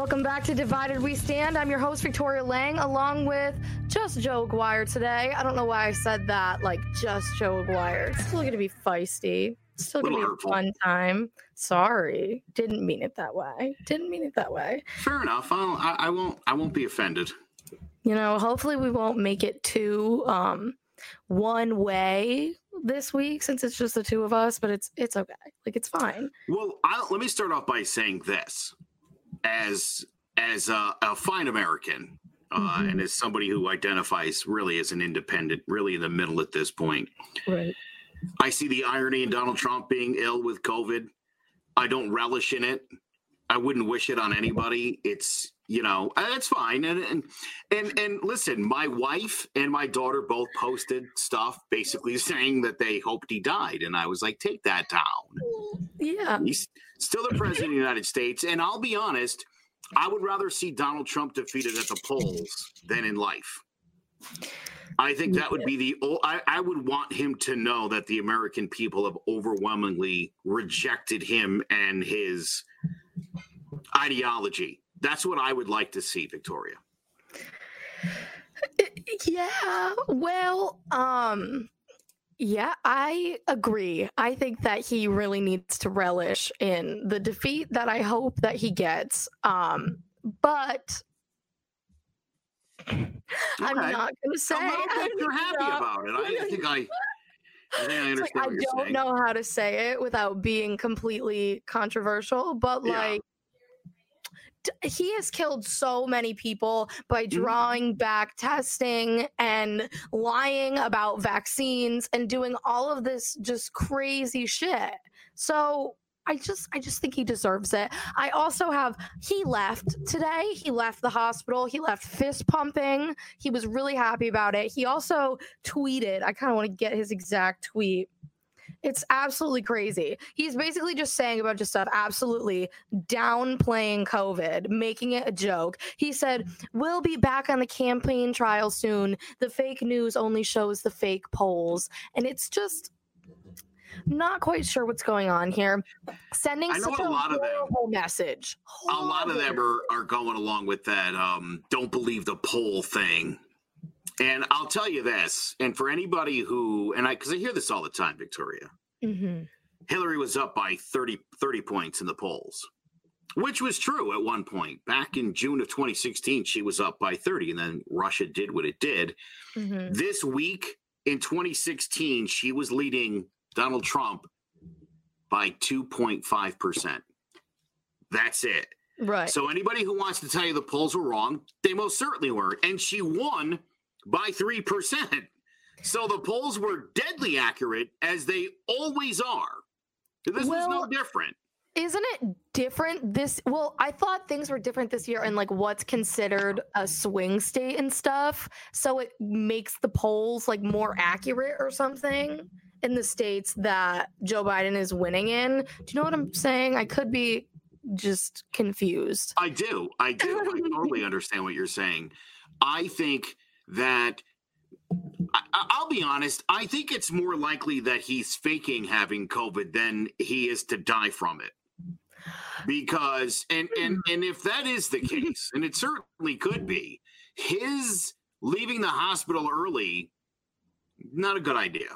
Welcome back to Divided We Stand. I'm your host, Victoria Lang, along with just Joe Aguirre today. I don't know why I said that, like just Joe Aguirre. It's still going to be feisty. It's still going to be Little a fun time. Sorry. Didn't mean it that way. Didn't mean it that way. Fair enough. I'll, I, I won't. I won't be offended. You know, hopefully we won't make it too um one way this week since it's just the two of us, but it's it's okay. Like it's fine. Well, i let me start off by saying this: as as a, a fine American, uh, Mhm. and as somebody who identifies really as an independent, really in the middle at this point, Right. I see the irony in Donald Trump being ill with COVID. I don't relish in it. I wouldn't wish it on anybody. It's you know uh, that's fine. And and and and listen, my wife and my daughter both posted stuff basically saying that they hoped he died, and I was like, take that down. Yeah. He's still the president of the United States, and I'll be honest, I would rather see Donald Trump defeated at the polls than in life. I think that would be the. I, I would want him to know that the American people have overwhelmingly rejected him and his ideology. That's what I would like to see, Victoria. Yeah. Well, um yeah, I agree. I think that he really needs to relish in the defeat that I hope that he gets. Um but I'm not going to say I'm that you're happy not about it. I, I think I. I think I like, I don't saying. know how to say it without being completely controversial, but Yeah. like he has killed so many people by Mhm. drawing back testing and lying about vaccines and doing all of this just crazy shit. So I just I just think he deserves it. I also have he left today. He left the hospital. He left fist pumping. He was really happy about it. He also tweeted, I kind of want to get his exact tweet. It's absolutely crazy. He's basically just saying a bunch of stuff, absolutely downplaying COVID, making it a joke. He said, We'll be back on the campaign trail soon. The fake news only shows the fake polls. And it's just not quite sure what's going on here. Sending such a lot of them- horrible message. a lot of them are, are going along with that um, don't believe the poll thing and i'll tell you this and for anybody who and i because i hear this all the time victoria Mhm. hillary was up by 30 30 points in the polls which was true at one point back in june of 2016 she was up by 30 and then russia did what it did Mhm. this week in 2016 she was leading donald trump by 2.5% that's it Right. so anybody who wants to tell you the polls were wrong, they most certainly were. And she won by 3%. So the polls were deadly accurate as they always are. This was no different. Isn't it different this well, I thought things were different this year in like what's considered a swing state and stuff. So it makes the polls like more accurate or something in the states that Joe Biden is winning in. Do you know what I'm saying? I could be just confused. I do. I do. I totally understand what you're saying. I think that I'll be honest. I think it's more likely that he's faking having COVID than he is to die from it. Because and and hmm. and if that is the case, and it certainly could be, his leaving the hospital early, not a good idea.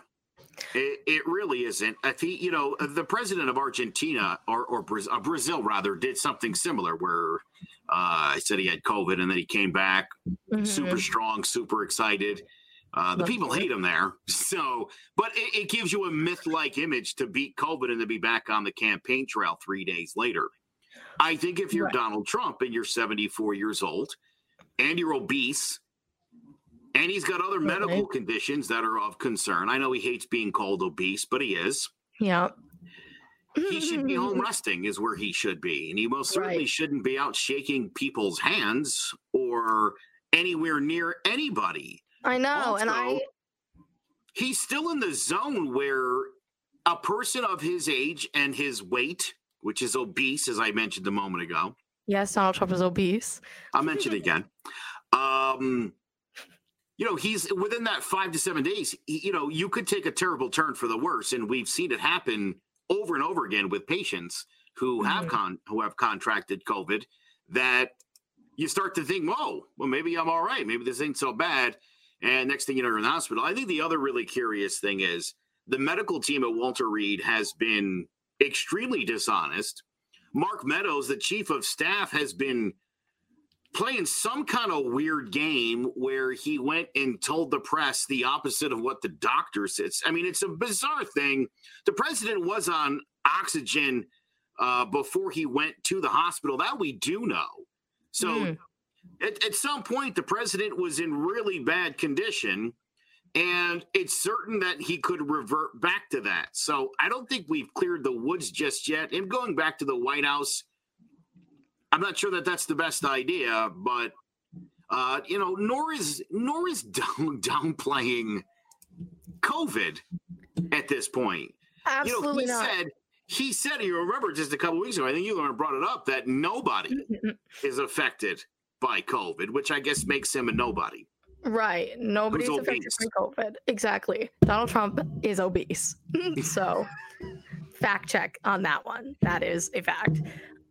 It, it really isn't. If he, you know, the president of Argentina or or Braz- uh, Brazil rather did something similar, where uh, I said he had COVID and then he came back super Mhm. strong, super excited. Uh, the people hate him there. So, but it, it gives you a myth like image to beat COVID and to be back on the campaign trail three days later. I think if you're Right. Donald Trump and you're 74 years old and you're obese and he's got other medical Right. conditions that are of concern, I know he hates being called obese, but he is. Yeah. He should be home resting, is where he should be. And he most certainly Right. shouldn't be out shaking people's hands or anywhere near anybody. I know. and I he's still in the zone where a person of his age and his weight, which is obese, as I mentioned a moment ago, yes, Donald Trump is obese. I'll mention it again. Um, you know, he's within that five to seven days. he- You know, you could take a terrible turn for the worse, and we've seen it happen over and over again with patients who have Mhm. con who have contracted COVID that you start to think, whoa, well, maybe I'm all right. Maybe this ain't so bad. And next thing you know, you're in the hospital. I think the other really curious thing is the medical team at Walter Reed has been extremely dishonest. Mark Meadows, the chief of staff, has been playing some kind of weird game where he went and told the press the opposite of what the doctor says. I mean, it's a bizarre thing. The president was on oxygen uh, before he went to the hospital. That we do know. So mm. at, at some point, the president was in really bad condition. And it's certain that he could revert back to that. So I don't think we've cleared the woods just yet. Him going back to the White House, I'm not sure that that's the best idea, but uh, you know, nor is nor is down, downplaying COVID at this point. Absolutely you know, he not. said he said you remember just a couple weeks ago. I think you brought it up that nobody mm, mm, mm. is affected by COVID, which I guess makes him a nobody. Right. Nobody's affected by COVID. Exactly. Donald Trump is obese. so, fact check on that one. That is a fact.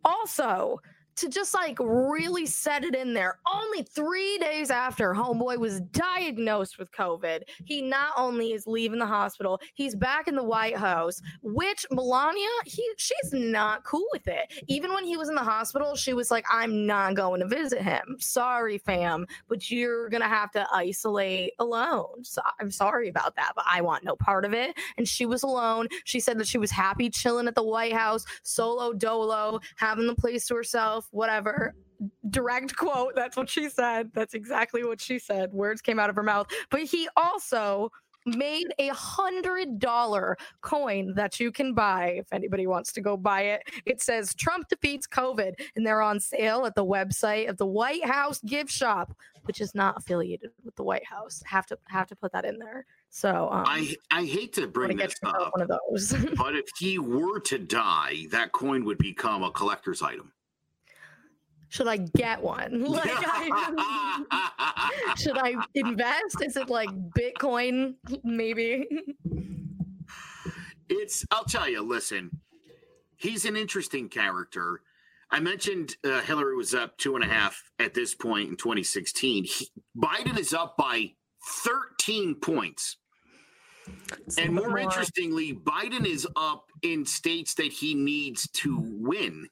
Also, to just like really set it in there. Only three days after Homeboy was diagnosed with COVID, he not only is leaving the hospital, he's back in the White House, which Melania, he she's not cool with it. Even when he was in the hospital, she was like, I'm not going to visit him. Sorry, fam, but you're gonna have to isolate alone. So I'm sorry about that, but I want no part of it. And she was alone. She said that she was happy chilling at the White House, solo dolo, having the place to herself whatever. Direct quote. That's what she said. That's exactly what she said. Words came out of her mouth. But he also made a hundred dollar coin that you can buy if anybody wants to go buy it. It says Trump defeats COVID, and they're on sale at the website of the White House gift shop, which is not affiliated with the White House. Have to have to put that in there. So um, I I hate to bring this up, one of those. but if he were to die, that coin would become a collector's item should I get one? Like, I, should I invest? Is it like Bitcoin? Maybe. It's. I'll tell you. Listen, he's an interesting character. I mentioned uh, Hillary was up two and a half at this point in 2016. He, Biden is up by 13 points. and more, more interestingly, Biden is up in states that he needs to win.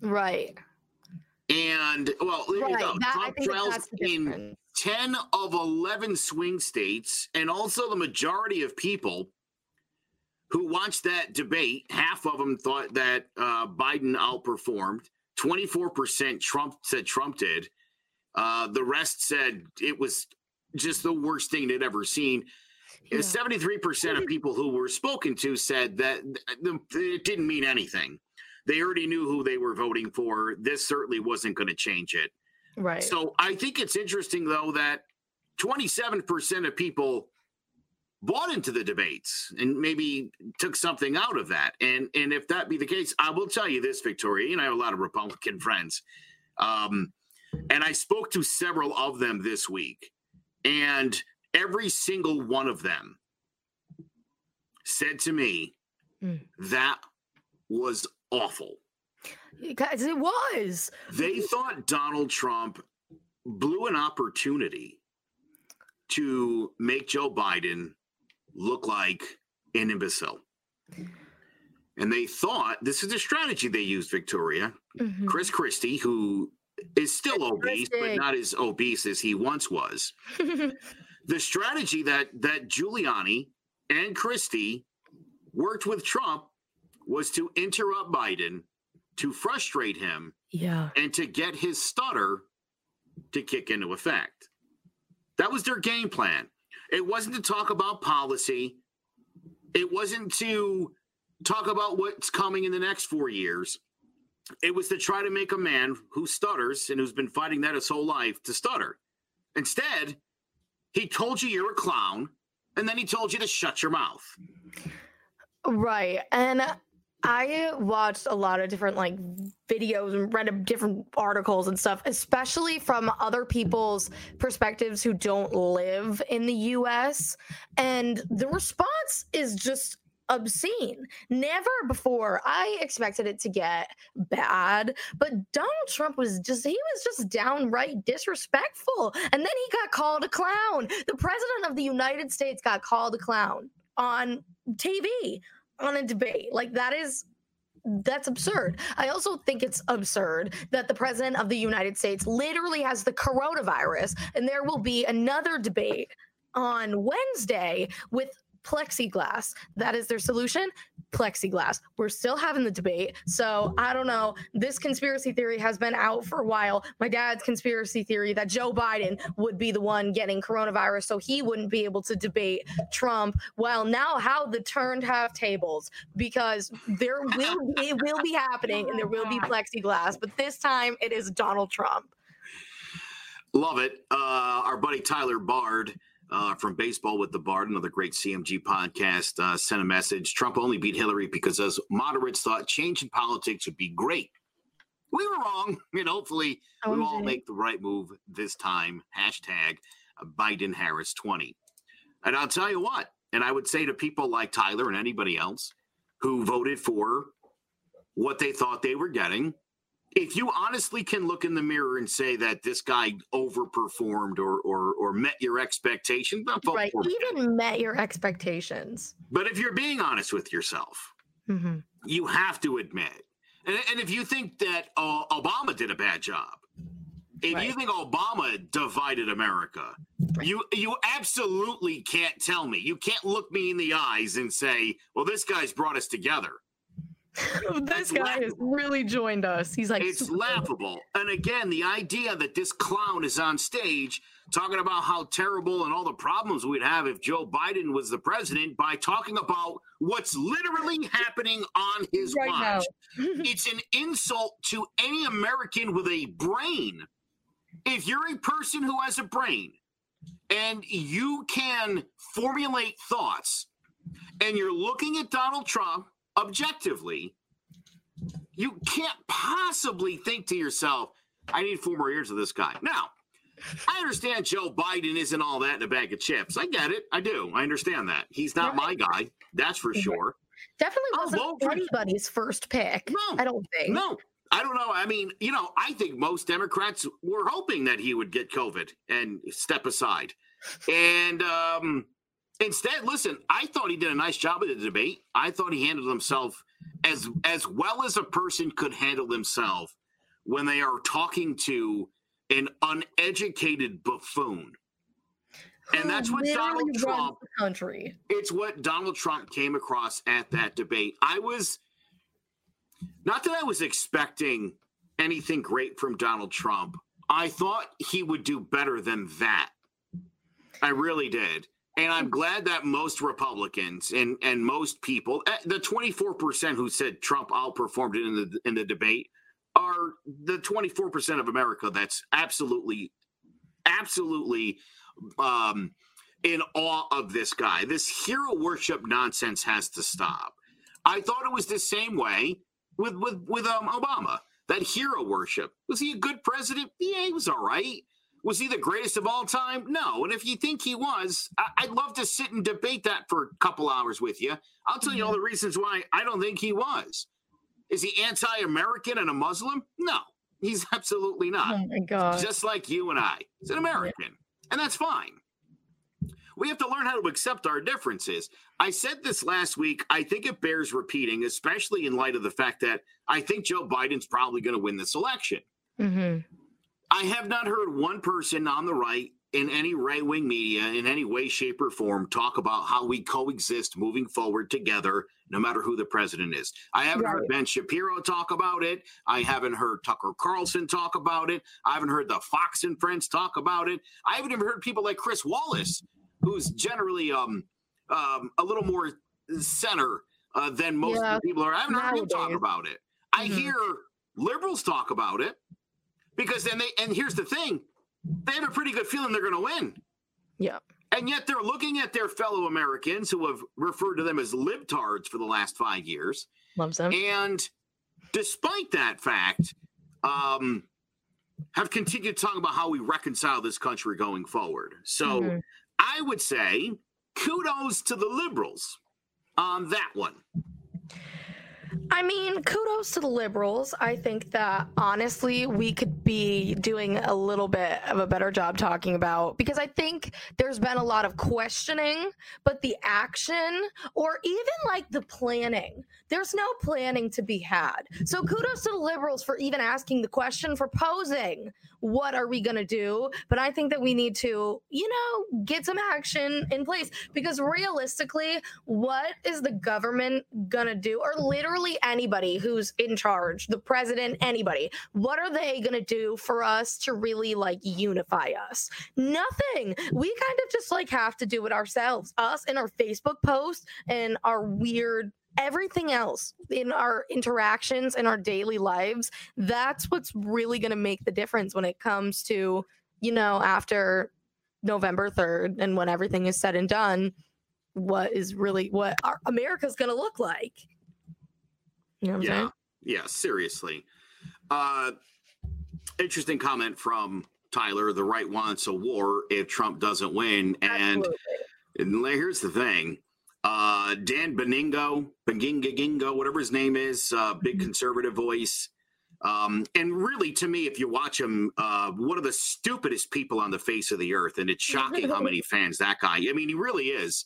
Right. And well, there you go. That, Trump trails in 10 of 11 swing states, and also the majority of people who watched that debate, half of them thought that uh, Biden outperformed. 24% Trump said Trump did. Uh, the rest said it was just the worst thing they'd ever seen. Yeah. 73% of people who were spoken to said that it didn't mean anything they already knew who they were voting for. This certainly wasn't going to change it. Right. So I think it's interesting, though, that 27% of people bought into the debates and maybe took something out of that. And and if that be the case, I will tell you this, Victoria. and I have a lot of Republican friends, um, and I spoke to several of them this week, and every single one of them said to me mm. that was awful. Because it was. They thought Donald Trump blew an opportunity to make Joe Biden look like an imbecile. And they thought this is a strategy they used, Victoria. Mm-hmm. Chris Christie, who is still Chris obese, Christie. but not as obese as he once was. the strategy that that Giuliani and Christie worked with Trump was to interrupt Biden, to frustrate him, yeah, and to get his stutter to kick into effect. That was their game plan. It wasn't to talk about policy. It wasn't to talk about what's coming in the next four years. It was to try to make a man who stutters and who's been fighting that his whole life to stutter. Instead, he told you you're a clown, and then he told you to shut your mouth. Right. And I watched a lot of different like videos and read different articles and stuff, especially from other people's perspectives who don't live in the US. And the response is just obscene. Never before I expected it to get bad, but Donald Trump was just he was just downright disrespectful. And then he got called a clown. The president of the United States got called a clown on TV on a debate. Like that is that's absurd. I also think it's absurd that the president of the United States literally has the coronavirus and there will be another debate on Wednesday with plexiglass. That is their solution. Plexiglass. We're still having the debate. So I don't know. This conspiracy theory has been out for a while. My dad's conspiracy theory that Joe Biden would be the one getting coronavirus so he wouldn't be able to debate Trump. Well, now how the turned have tables because there will be, it will be happening and there will be plexiglass, but this time it is Donald Trump. Love it. Uh, our buddy Tyler Bard uh, from Baseball with the Bard, another great CMG podcast, uh, sent a message. Trump only beat Hillary because us moderates thought change in politics would be great. We were wrong, and hopefully we all make the right move this time. Hashtag Biden Harris 20. And I'll tell you what, and I would say to people like Tyler and anybody else who voted for what they thought they were getting, if you honestly can look in the mirror and say that this guy overperformed or or, or met your expectations, right, even met your expectations. But if you're being honest with yourself, mm-hmm. you have to admit, and, and, if you think that uh, Obama did a bad job, if right. you think Obama divided America, right. you you absolutely can't tell me. You can't look me in the eyes and say, "Well, this guy's brought us together." this guy has really joined us. He's like, it's laughable. And again, the idea that this clown is on stage talking about how terrible and all the problems we'd have if Joe Biden was the president by talking about what's literally happening on his right watch. it's an insult to any American with a brain. If you're a person who has a brain and you can formulate thoughts and you're looking at Donald Trump objectively, you can't possibly think to yourself, I need four more years of this guy. Now, I understand Joe Biden isn't all that in a bag of chips. I get it. I do. I understand that. He's not my guy. That's for sure. Definitely wasn't anybody's first pick. No, I don't think. No, I don't know. I mean, you know, I think most Democrats were hoping that he would get COVID and step aside. And um, Instead, listen, I thought he did a nice job of the debate. I thought he handled himself as as well as a person could handle himself when they are talking to an uneducated buffoon. And that's what Donald Trump country. It's what Donald Trump came across at that debate. I was not that I was expecting anything great from Donald Trump. I thought he would do better than that. I really did. And I'm glad that most Republicans and, and most people, eh, the 24% who said Trump outperformed it in the in the debate, are the 24% of America that's absolutely, absolutely um, in awe of this guy. This hero worship nonsense has to stop. I thought it was the same way with with with um, Obama. That hero worship was he a good president? Yeah, he was all right. Was he the greatest of all time? No. And if you think he was, I- would love to sit and debate that for a couple hours with you. I'll tell you all the reasons why I don't think he was. Is he anti American and a Muslim? No, he's absolutely not. Oh my God. Just like you and I. He's an American, yeah. and that's fine. We have to learn how to accept our differences. I said this last week. I think it bears repeating, especially in light of the fact that I think Joe Biden's probably going to win this election. Mm-hmm. I have not heard one person on the right in any right wing media in any way, shape, or form talk about how we coexist moving forward together, no matter who the president is. I haven't right. heard Ben Shapiro talk about it. I haven't heard Tucker Carlson talk about it. I haven't heard the Fox and Friends talk about it. I haven't even heard people like Chris Wallace, who's generally um, um, a little more center uh, than most yeah, people are. I haven't heard him talk about it. Mm-hmm. I hear liberals talk about it because then they and here's the thing they have a pretty good feeling they're going to win. Yeah. And yet they're looking at their fellow americans who have referred to them as libtards for the last five years. Loves them. And despite that fact um have continued talking about how we reconcile this country going forward. So mm-hmm. i would say kudos to the liberals on that one? I mean, kudos to the liberals. I think that honestly, we could be doing a little bit of a better job talking about because I think there's been a lot of questioning, but the action or even like the planning, there's no planning to be had. So kudos to the liberals for even asking the question, for posing what are we going to do? But I think that we need to, you know, get some action in place because realistically, what is the government going to do? Or literally anybody who's in charge, the president, anybody, what are they going to do for us to really like unify us? Nothing. We kind of just like have to do it ourselves. Us in our Facebook posts and our weird everything else in our interactions in our daily lives that's what's really going to make the difference when it comes to you know after november 3rd and when everything is said and done what is really what our america's going to look like. You know what i'm yeah. saying? Yeah seriously. Uh interesting comment from tyler the right wants a war if trump doesn't win. And And here's the thing. Uh, Dan Beningo, Beningo, Gingo, whatever his name is, uh, big Mhm. conservative voice. Um, and really, to me, if you watch him, uh, one of the stupidest people on the face of the earth. And it's shocking how many fans that guy, I mean, he really is.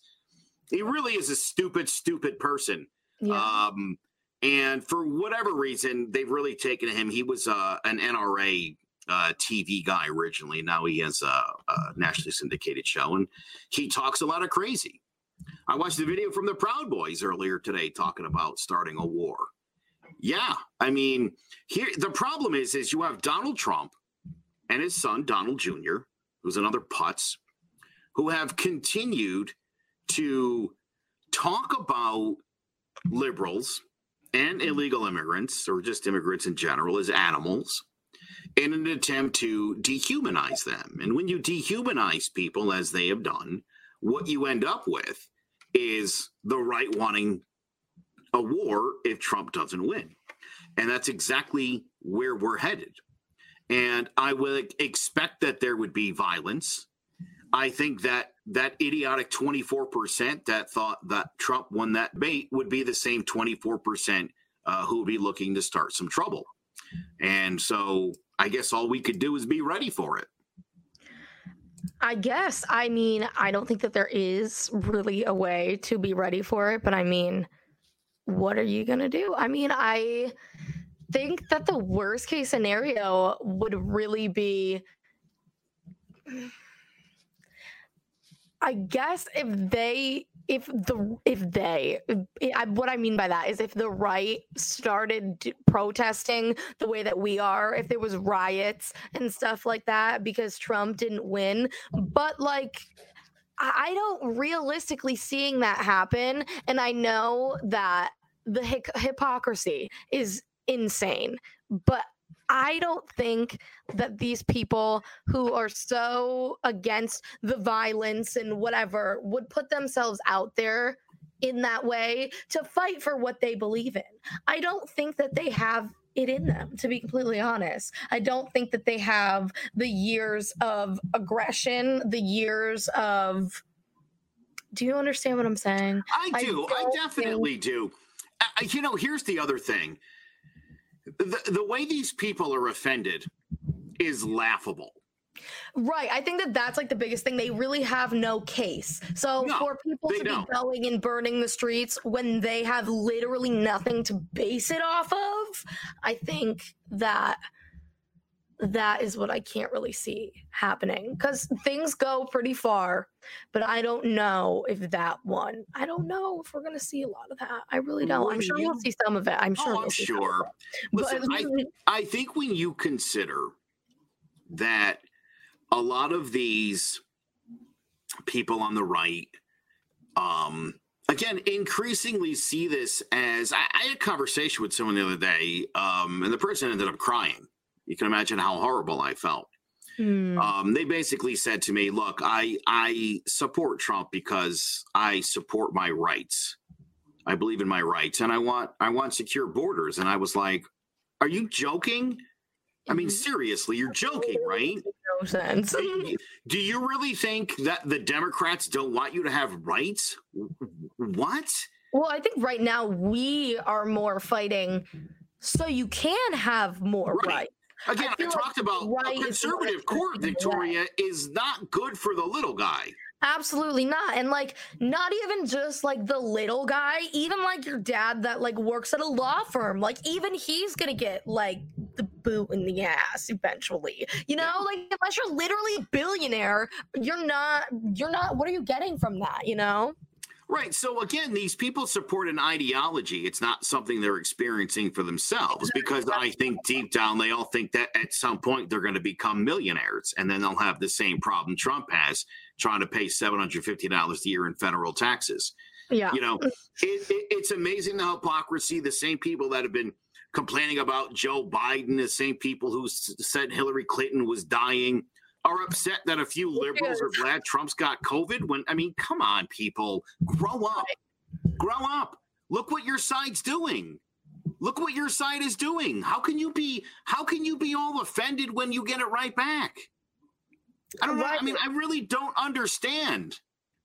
He really is a stupid, stupid person. yeah Um, and for whatever reason, they've really taken him. He was uh, an NRA uh, TV guy originally. Now he has a, a nationally syndicated show, and he talks a lot of crazy. I watched the video from the Proud Boys earlier today talking about starting a war. Yeah, I mean, here the problem is, is you have Donald Trump and his son Donald Jr., who's another putz, who have continued to talk about liberals and illegal immigrants, or just immigrants in general, as animals in an attempt to dehumanize them. And when you dehumanize people, as they have done, what you end up with is the right wanting a war if Trump doesn't win. And that's exactly where we're headed. And I would expect that there would be violence. I think that that idiotic 24% that thought that Trump won that debate would be the same 24% uh, who would be looking to start some trouble. And so I guess all we could do is be ready for it. I guess. I mean, I don't think that there is really a way to be ready for it, but I mean, what are you going to do? I mean, I think that the worst case scenario would really be I guess if they if the if they I, what I mean by that is if the right started protesting the way that we are, if there was riots and stuff like that because Trump didn't win, but like I don't realistically seeing that happen, and I know that the hypocrisy is insane, but I don't think that these people who are so against the violence and whatever would put themselves out there in that way to fight for what they believe in. I don't think that they have it in them, to be completely honest. I don't think that they have the years of aggression, the years of. Do you understand what I'm saying? I I do. I, don't definitely do. I, I- you know, here's the other thing the, the way these people are offended is laughable. Right. I think that that's like the biggest thing. They really have no case. So No, for people to don't. be going and burning the streets when they have literally nothing to base it off of, I think that that is what I can't really see happening because things go pretty far, but I don't know if that one. I don't know if we're gonna see a lot of that. I really don't. I'm sure we'll see some of it. I'm sure. oh, I'm see some of sure. Listen, I, I think when you consider that a lot of these people on the right, um, again, increasingly see this as I, I had a conversation with someone the other day, um, and the person ended up crying. You can imagine how horrible I felt. Hmm. Um, they basically said to me, "Look, I I support Trump because I support my rights. I believe in my rights, and I want I want secure borders." And I was like, "Are you joking? I mean, Mhm. seriously, you're joking, right? no sense. Do you really think that the Democrats don't want you to have rights? What? Well, I think right now we are more fighting so you can have more right. right. Again, I, I talked like about right a conservative court, Victoria, is not good for the little guy. Absolutely not. And like not even just like the little guy, even like your dad that like works at a law firm, like even he's going to get like the boot in the ass eventually. You know, like unless you're literally a billionaire, you're not you're not what are you getting from that, you know? Right. So again, these people support an ideology. It's not something they're experiencing for themselves because I think deep down they all think that at some point they're going to become millionaires and then they'll have the same problem Trump has trying to pay $750 a year in federal taxes. Yeah. You know, it, it, it's amazing the hypocrisy. The same people that have been complaining about Joe Biden, the same people who said Hillary Clinton was dying are upset that a few liberals are glad Trump's got COVID when I mean, come on, people, grow up. Grow up. Look what your side's doing. Look what your side is doing. How can you be how can you be all offended when you get it right back? I don't know. I mean, I really don't understand.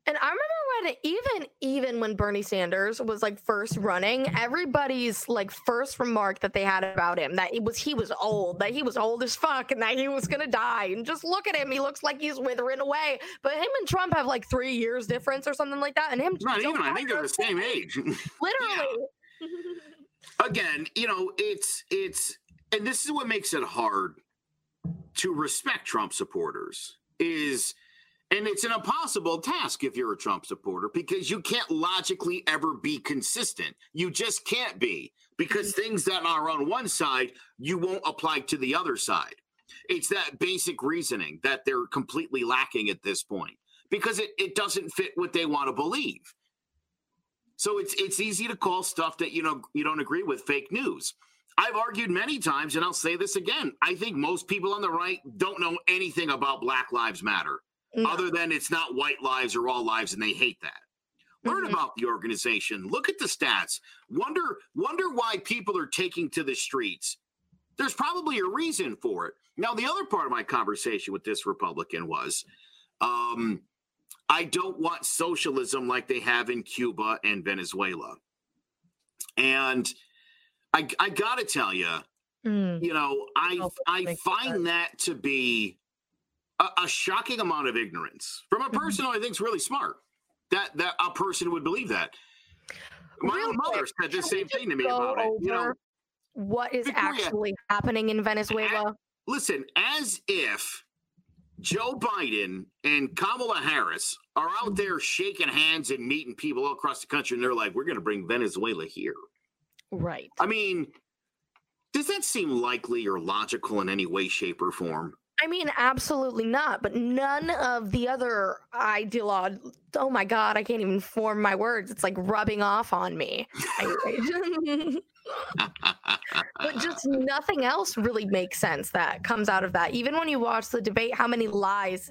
And I remember when even even when Bernie Sanders was like first running, everybody's like first remark that they had about him that it was he was old, that he was old as fuck, and that he was gonna die. And just look at him, he looks like he's withering away. But him and Trump have like three years difference or something like that. And him not even. I think they're the same age. Literally. Again, you know, it's it's and this is what makes it hard to respect Trump supporters is and it's an impossible task if you're a Trump supporter because you can't logically ever be consistent. You just can't be because mm-hmm. things that are on one side, you won't apply to the other side. It's that basic reasoning that they're completely lacking at this point because it, it doesn't fit what they want to believe. So it's it's easy to call stuff that you know you don't agree with fake news. I've argued many times, and I'll say this again. I think most people on the right don't know anything about Black Lives Matter no. other than it's not white lives or all lives, and they hate that. Learn mm-hmm. about the organization. Look at the stats. Wonder wonder why people are taking to the streets. There's probably a reason for it. Now, the other part of my conversation with this Republican was, um, I don't want socialism like they have in Cuba and Venezuela. And I, I got to tell you, mm. you know, I I find that to be a, a, shocking amount of ignorance from a person who I think is really smart. That that a person would believe that. My Real own mother said the same thing to me about it. You know, what is Victoria, actually happening in Venezuela? listen, as if Joe Biden and Kamala Harris are out mm-hmm. there shaking hands and meeting people all across the country, and they're like, "We're going to bring Venezuela here." Right. I mean, does that seem likely or logical in any way, shape, or form? I mean, absolutely not. But none of the other ideologue. Oh my god, I can't even form my words. It's like rubbing off on me. but just nothing else really makes sense that comes out of that. Even when you watch the debate, how many lies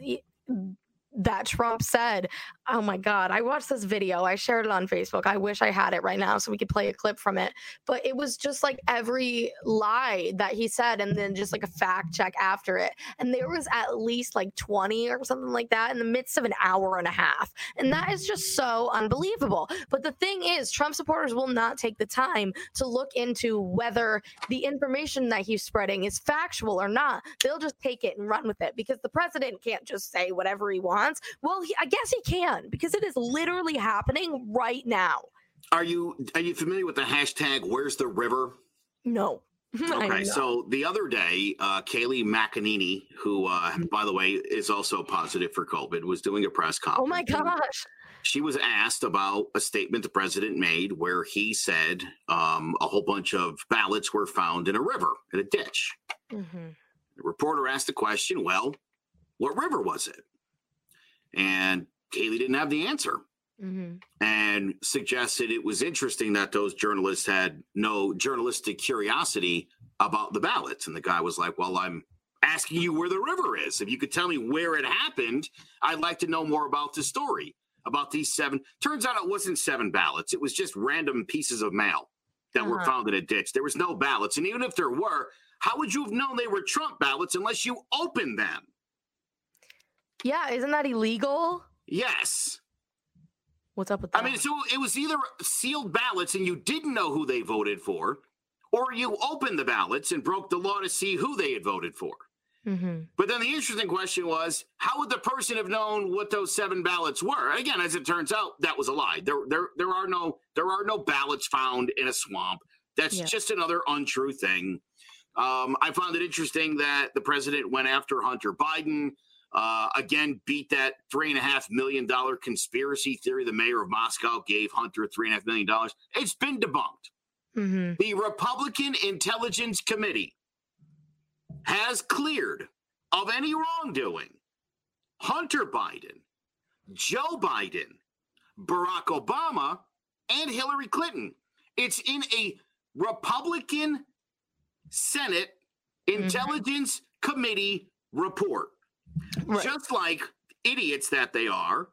that Trump said. Oh my God. I watched this video. I shared it on Facebook. I wish I had it right now so we could play a clip from it. But it was just like every lie that he said and then just like a fact check after it. And there was at least like 20 or something like that in the midst of an hour and a half. And that is just so unbelievable. But the thing is, Trump supporters will not take the time to look into whether the information that he's spreading is factual or not. They'll just take it and run with it because the president can't just say whatever he wants? Well, he, I guess he can because it is literally happening right now. Are you are you familiar with the hashtag Where's the River? No. okay, so the other day, uh, Kayleigh McEnany, who, uh, by the way, is also positive for COVID, was doing a press conference. Oh my gosh! She was asked about a statement the president made where he said um, a whole bunch of ballots were found in a river, in a ditch. Mm-hmm. The reporter asked the question, "Well, what river was it?" And Kayleigh didn't have the answer. Mm-hmm. And suggested it was interesting that those journalists had no journalistic curiosity about the ballots. And the guy was like, Well, I'm asking you where the river is. If you could tell me where it happened, I'd like to know more about the story about these seven. Turns out it wasn't seven ballots, it was just random pieces of mail that uh-huh. were found in a ditch. There was no ballots. And even if there were, how would you have known they were Trump ballots unless you opened them? Yeah, isn't that illegal? Yes. What's up with that? I mean, so it was either sealed ballots and you didn't know who they voted for, or you opened the ballots and broke the law to see who they had voted for. mm-hmm. But then the interesting question was, how would the person have known what those seven ballots were? Again, as it turns out, that was a lie. There, there, there are no, there are no ballots found in a swamp. That's Yeah. just another untrue thing. Um, I found it interesting that the president went after Hunter Biden. Uh, again, beat that three and a half million dollar conspiracy theory the mayor of Moscow gave Hunter three and a half million dollars. It's been debunked. Mm-hmm. The Republican Intelligence Committee has cleared of any wrongdoing Hunter Biden, Joe Biden, Barack Obama, and Hillary Clinton. It's in a Republican Senate Intelligence Committee report. Right. Just like idiots that they are,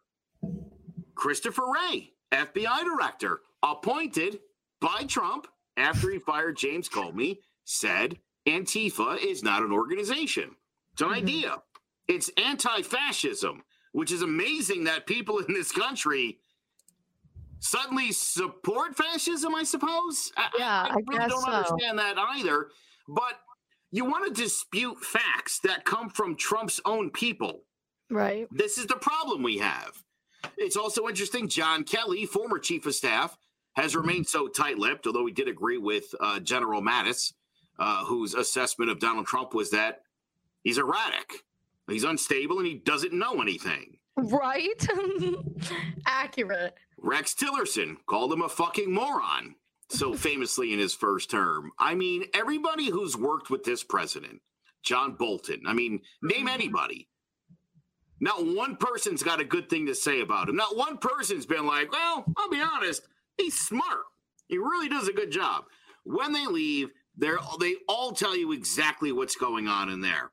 Christopher Wray, FBI director, appointed by Trump after he fired James Comey, said Antifa is not an organization. It's an Mhm. idea. It's anti fascism, which is amazing that people in this country suddenly support fascism, I suppose. I- Yeah, I really guess don't so. understand that either. But you want to dispute facts that come from Trump's own people. Right. This is the problem we have. It's also interesting. John Kelly, former chief of staff, has remained so tight lipped, although he did agree with uh, General Mattis, uh, whose assessment of Donald Trump was that he's erratic, he's unstable, and he doesn't know anything. Right. Accurate. Rex Tillerson called him a fucking moron so famously in his first term. I mean, everybody who's worked with this president, John Bolton, I mean, name mm-hmm. anybody. Not one person's got a good thing to say about him. Not one person's been like, well, I'll be honest, he's smart. He really does a good job. When they leave, they're they all tell you exactly what's going on in there.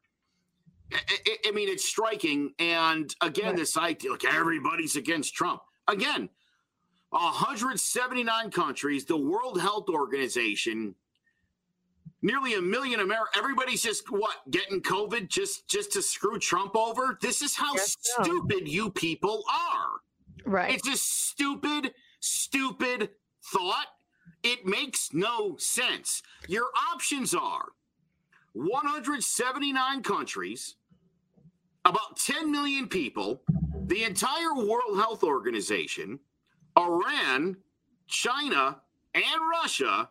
I, I- I mean, it's striking. And again, Right. this idea, like everybody's against Trump. Again, 179 countries, the World Health Organization, nearly a million Americans. Everybody's just what getting COVID just just to screw Trump over. This is how so. stupid you people are. Right. It's a stupid, stupid thought. It makes no sense. Your options are 179 countries, about 10 million people, the entire World Health Organization, Iran, China, and Russia,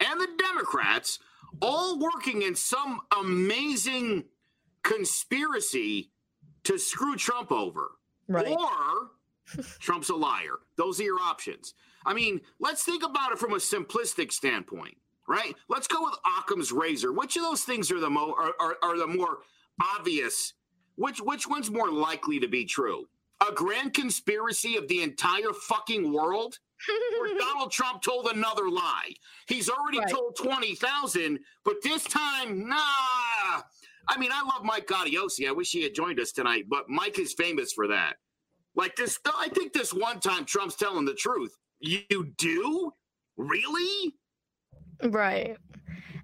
and the Democrats all working in some amazing conspiracy to screw Trump over right. or Trump's a liar. Those are your options. I mean, let's think about it from a simplistic standpoint, right? Let's go with Occam's razor. Which of those things are the mo are, are, are the more obvious? Which which one's more likely to be true? A grand conspiracy of the entire fucking world? Or Donald Trump told another lie. He's already Right. told 20,000, but this time, nah. I mean, I love Mike Gaudiosi. I wish he had joined us tonight, but Mike is famous for that. Like this, I think this one time Trump's telling the truth. You do? Really? Right.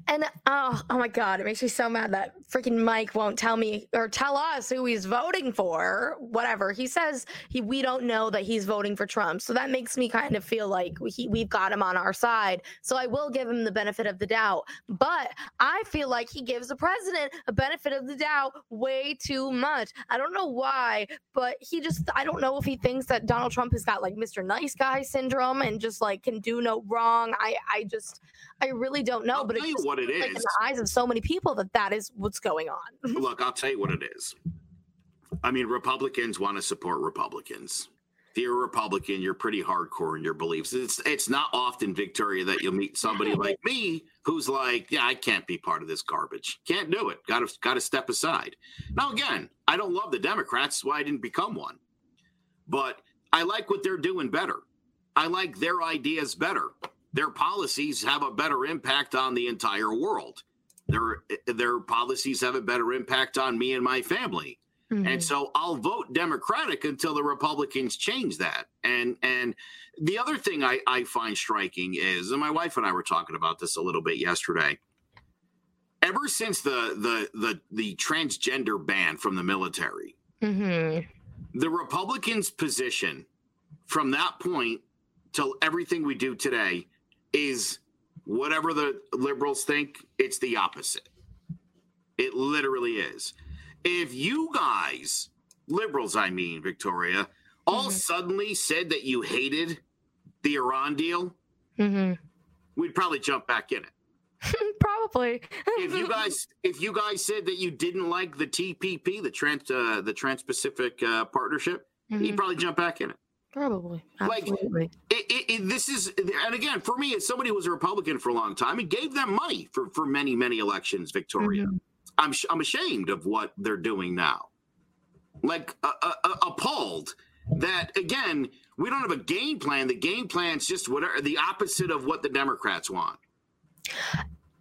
And oh, oh my God, it makes me so mad that freaking Mike won't tell me or tell us who he's voting for. Whatever he says, he we don't know that he's voting for Trump, so that makes me kind of feel like he, we've got him on our side. So I will give him the benefit of the doubt, but I feel like he gives the president a benefit of the doubt way too much. I don't know why, but he just I don't know if he thinks that Donald Trump has got like Mr. Nice Guy syndrome and just like can do no wrong. I I just I really don't know, I'll but tell it you what it like in the eyes of so many people that that is what's going on. Look, I'll tell you what it is. I mean, Republicans want to support Republicans. If you're a Republican, you're pretty hardcore in your beliefs. It's it's not often, Victoria, that you'll meet somebody like me who's like, "Yeah, I can't be part of this garbage. Can't do it. Got to got to step aside." Now, again, I don't love the Democrats, that's why I didn't become one. But I like what they're doing better. I like their ideas better. Their policies have a better impact on the entire world. Their their policies have a better impact on me and my family. Mm-hmm. And so I'll vote Democratic until the Republicans change that. And and the other thing I, I find striking is, and my wife and I were talking about this a little bit yesterday. Ever since the the the the transgender ban from the military, hmm the Republicans' position from that point till everything we do today is whatever the liberals think, it's the opposite. It literally is. If you guys, liberals, I mean, Victoria, all mm-hmm. suddenly said that you hated the Iran deal, mm-hmm. we'd probably jump back in it. Probably. if you guys, if you guys said that you didn't like the TPP, the trans, uh, the Trans-Pacific uh, Partnership, mm-hmm. you'd probably jump back in it. Probably. Absolutely. Like it, it, it, this is, and again, for me, as somebody who was a Republican for a long time, it gave them money for for many many elections. Victoria, mm-hmm. I'm I'm ashamed of what they're doing now. Like uh, uh, appalled that again, we don't have a game plan. The game plan's just whatever the opposite of what the Democrats want.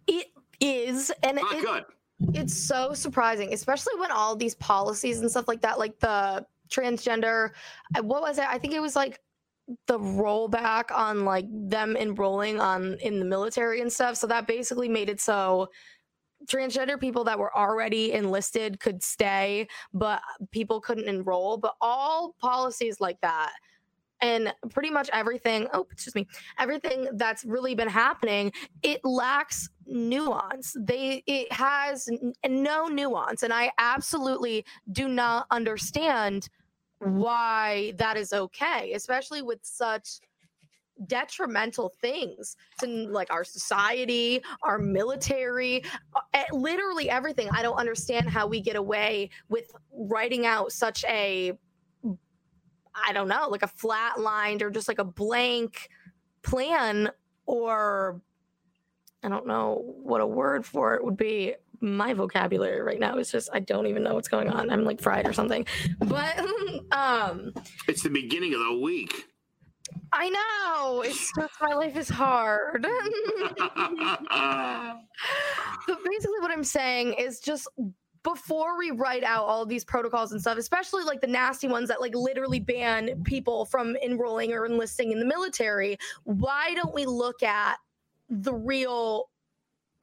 It is, and not good. It's so surprising, especially when all these policies and stuff like that, like the transgender. What was it? I think it was like the rollback on like them enrolling on in the military and stuff. So that basically made it so transgender people that were already enlisted could stay, but people couldn't enroll. But all policies like that and pretty much everything oh excuse me everything that's really been happening it lacks nuance they it has n- no nuance and i absolutely do not understand why that is okay, especially with such detrimental things to like our society, our military, uh, literally everything. I don't understand how we get away with writing out such a I don't know, like a flatlined or just like a blank plan or I don't know what a word for it would be my vocabulary right now is just I don't even know what's going on. I'm like fried or something. But um it's the beginning of the week. I know. It's just my life is hard. but basically what I'm saying is just before we write out all of these protocols and stuff, especially like the nasty ones that like literally ban people from enrolling or enlisting in the military, why don't we look at the real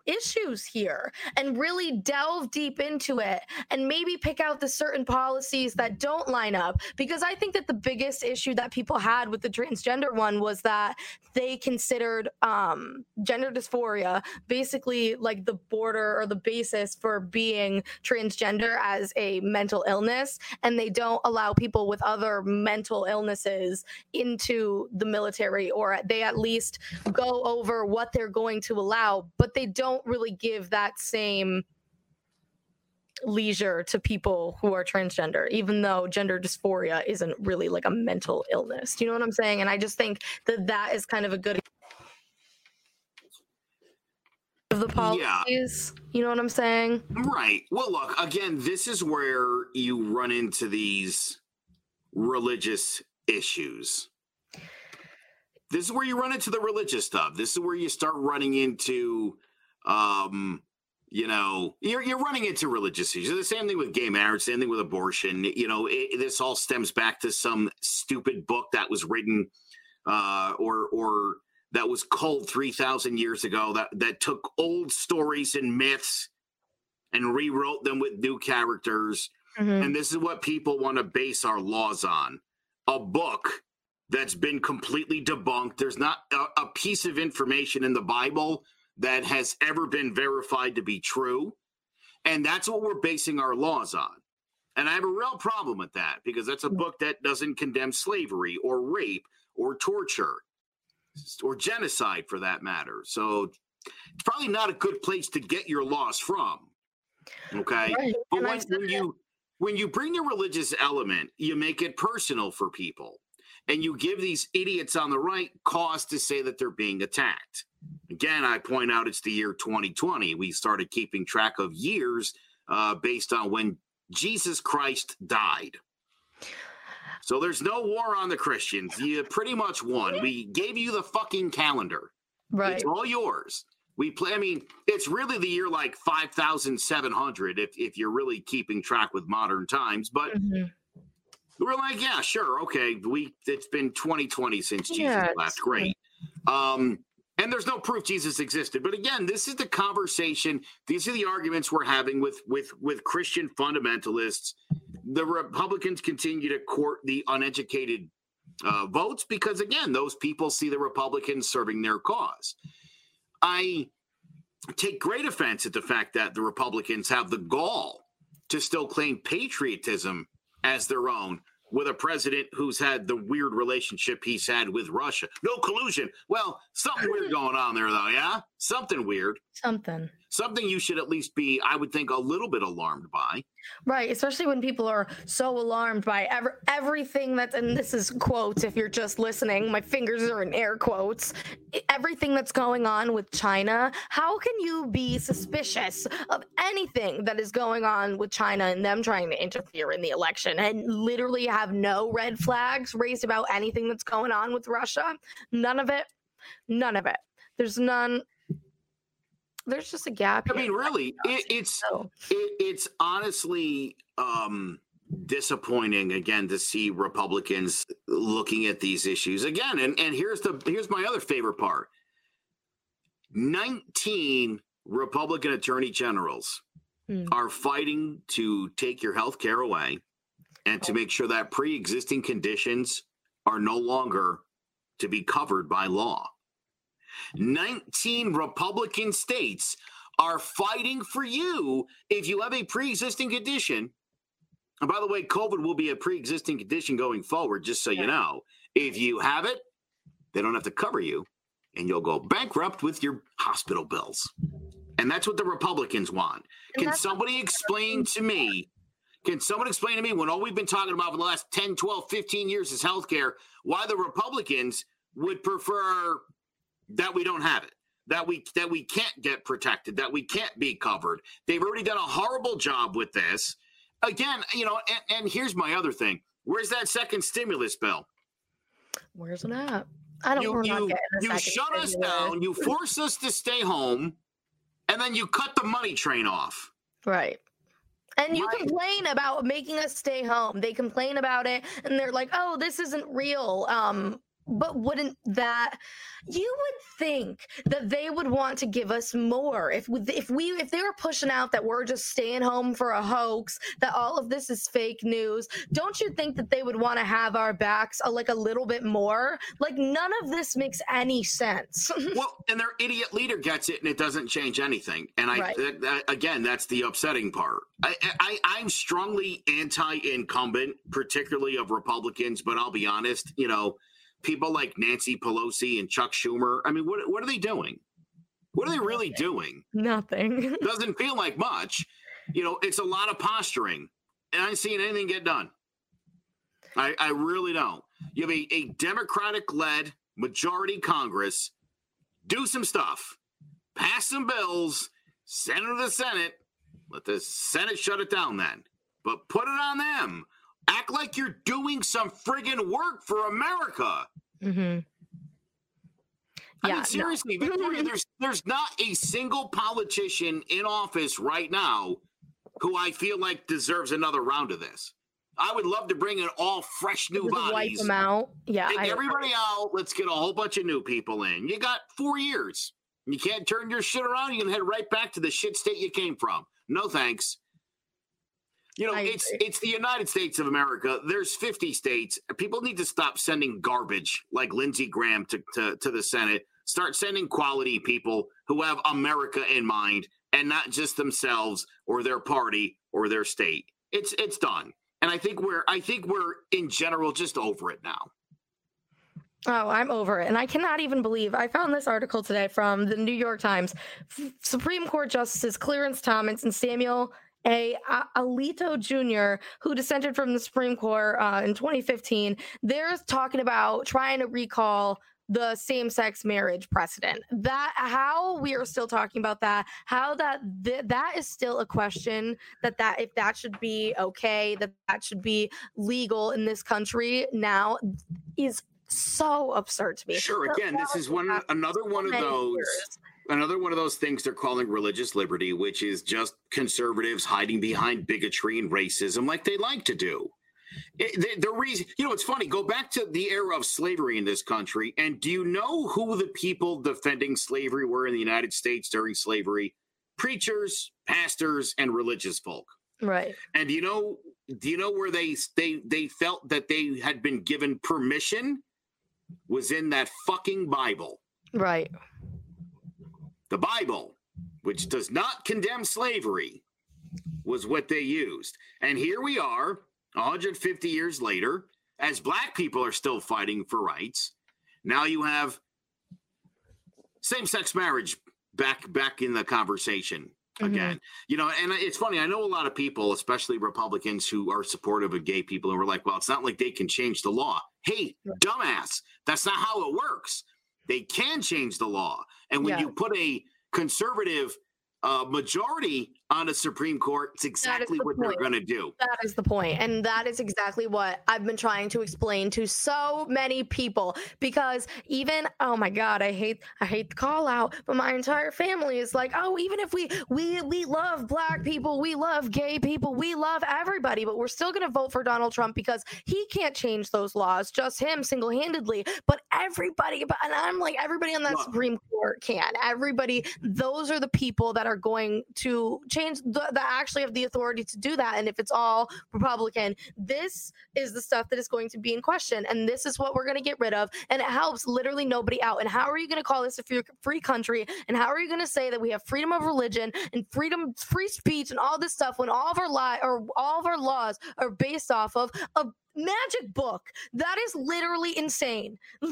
issues here and really delve deep into it and maybe pick out the certain policies that don't line up because i think that the biggest issue that people had with the transgender one was that they considered um, gender dysphoria basically like the border or the basis for being transgender as a mental illness and they don't allow people with other mental illnesses into the military or they at least go over what they're going to allow but they don't don't really give that same leisure to people who are transgender, even though gender dysphoria isn't really like a mental illness. Do you know what I'm saying? And I just think that that is kind of a good of the policies. Yeah. You know what I'm saying? Right. Well, look, again, this is where you run into these religious issues. This is where you run into the religious stuff. This is where you start running into um, you know, you're you're running into religious issues. The same thing with gay marriage, same thing with abortion. You know, it, this all stems back to some stupid book that was written, uh, or or that was culled three thousand years ago. That that took old stories and myths and rewrote them with new characters. Mm-hmm. And this is what people want to base our laws on: a book that's been completely debunked. There's not a, a piece of information in the Bible that has ever been verified to be true. And that's what we're basing our laws on. And I have a real problem with that because that's a book that doesn't condemn slavery or rape or torture or genocide for that matter. So it's probably not a good place to get your laws from. Okay. Right. But when, when you when you bring a religious element, you make it personal for people. And you give these idiots on the right cause to say that they're being attacked. Again, I point out it's the year 2020. We started keeping track of years uh, based on when Jesus Christ died. So there's no war on the Christians. You pretty much won. We gave you the fucking calendar. Right. It's all yours. We play. I mean, it's really the year like five thousand seven hundred if if you're really keeping track with modern times. But mm-hmm. We're like, yeah, sure, okay. We it's been 2020 since Jesus yeah, left. Great. Um, and there's no proof Jesus existed. But again, this is the conversation. These are the arguments we're having with with with Christian fundamentalists. The Republicans continue to court the uneducated uh, votes because, again, those people see the Republicans serving their cause. I take great offense at the fact that the Republicans have the gall to still claim patriotism as their own with a president who's had the weird relationship he's had with Russia. No collusion. Well, something weird going on there, though. Yeah, something weird. Something. Something you should at least be, I would think, a little bit alarmed by. Right, especially when people are so alarmed by every, everything that's, and this is quotes if you're just listening, my fingers are in air quotes, everything that's going on with China. How can you be suspicious of anything that is going on with China and them trying to interfere in the election and literally have no red flags raised about anything that's going on with Russia? None of it. None of it. There's none there's just a gap. I mean, really, it, it's so. it, it's honestly um, disappointing again to see Republicans looking at these issues again. And and here's the here's my other favorite part: nineteen Republican attorney generals hmm. are fighting to take your health care away and to oh. make sure that pre-existing conditions are no longer to be covered by law. 19 Republican states are fighting for you if you have a pre existing condition. And by the way, COVID will be a pre existing condition going forward, just so you know. If you have it, they don't have to cover you, and you'll go bankrupt with your hospital bills. And that's what the Republicans want. And can somebody explain to me? Can someone explain to me when all we've been talking about for the last 10, 12, 15 years is healthcare, why the Republicans would prefer that we don't have it that we that we can't get protected that we can't be covered. They've already done a horrible job with this. Again you know and, and here's my other thing. Where's that second stimulus bill? Where's it at? I don't you, you, you shut us down you force us to stay home and then you cut the money train off. Right. And you right. complain about making us stay home. They complain about it and they're like, "Oh, this isn't real." Um but wouldn't that you would think that they would want to give us more. If we, if we if they were pushing out that we're just staying home for a hoax that all of this is fake news don't you think that they would want to have our backs a, like a little bit more? Like none of this makes any sense. Well and their idiot leader gets it and it doesn't change anything. And i right. that, that, again that's the upsetting part. I, I i'm strongly anti-incumbent particularly of republicans but i'll be honest you know people like Nancy Pelosi and Chuck Schumer. I mean, what what are they doing? What are they really doing? Nothing. Doesn't feel like much. You know, it's a lot of posturing, and I ain't seeing anything get done. I, I really don't. You have a, a Democratic led majority Congress. Do some stuff, pass some bills, send it to the Senate. Let the Senate shut it down then. But put it on them. Act like you're doing some friggin' work for America. Mm-hmm. I yeah, mean, seriously, no. Victoria, there's there's not a single politician in office right now who I feel like deserves another round of this. I would love to bring in all fresh new Just bodies. Wipe them out. Yeah. Take I everybody out. Let's get a whole bunch of new people in. You got four years. You can't turn your shit around. You can head right back to the shit state you came from. No thanks. You know, I it's agree. it's the United States of America. There's 50 states. People need to stop sending garbage like Lindsey Graham to, to, to the Senate. Start sending quality people who have America in mind and not just themselves or their party or their state. It's it's done. And I think we're I think we're in general just over it now. Oh, I'm over it. And I cannot even believe I found this article today from the New York Times. F- Supreme Court Justices Clarence Thomas and Samuel a, Alito Jr., who dissented from the Supreme Court uh, in 2015, they're talking about trying to recall the same-sex marriage precedent that how we are still talking about that how that th- that is still a question that that if that should be okay that that should be legal in this country now is so absurd to me sure again this is one another one of those years another one of those things they're calling religious liberty, which is just conservatives hiding behind bigotry and racism like they like to do. It, the, the, reason, you know, it's funny. Go back to the era of slavery in this country, and do you know who the people defending slavery were in the United States during slavery? Preachers, pastors, and religious folk. Right. And do you know do you know where they they they felt that they had been given permission was in that fucking Bible. Right. The Bible, which does not condemn slavery, was what they used. And here we are, 150 years later, as black people are still fighting for rights. Now you have same-sex marriage back back in the conversation again. Mm-hmm. You know, and it's funny. I know a lot of people, especially Republicans, who are supportive of gay people, and we're like, "Well, it's not like they can change the law." Hey, dumbass, that's not how it works. They can change the law, and when yeah. you put a conservative uh, majority on a Supreme Court, it's exactly what point. they're going to do. That is the point. And that is exactly what I've been trying to explain to so many people because even oh my god, I hate I hate the call out, but my entire family is like, "Oh, even if we we we love black people, we love gay people, we love everybody, but we're still going to vote for Donald Trump because he can't change those laws, just him single-handedly, but everybody but and I'm like everybody on that Look. Supreme Court can. Everybody those are the people that are going to change the actually have the authority to do that. And if it's all Republican, this is the stuff that is going to be in question. And this is what we're going to get rid of. And it helps literally nobody out. And how are you going to call this a free, free country? And how are you going to say that we have freedom of religion and freedom, free speech, and all this stuff when all of our li- or all of our laws are based off of a magic book? That is literally insane.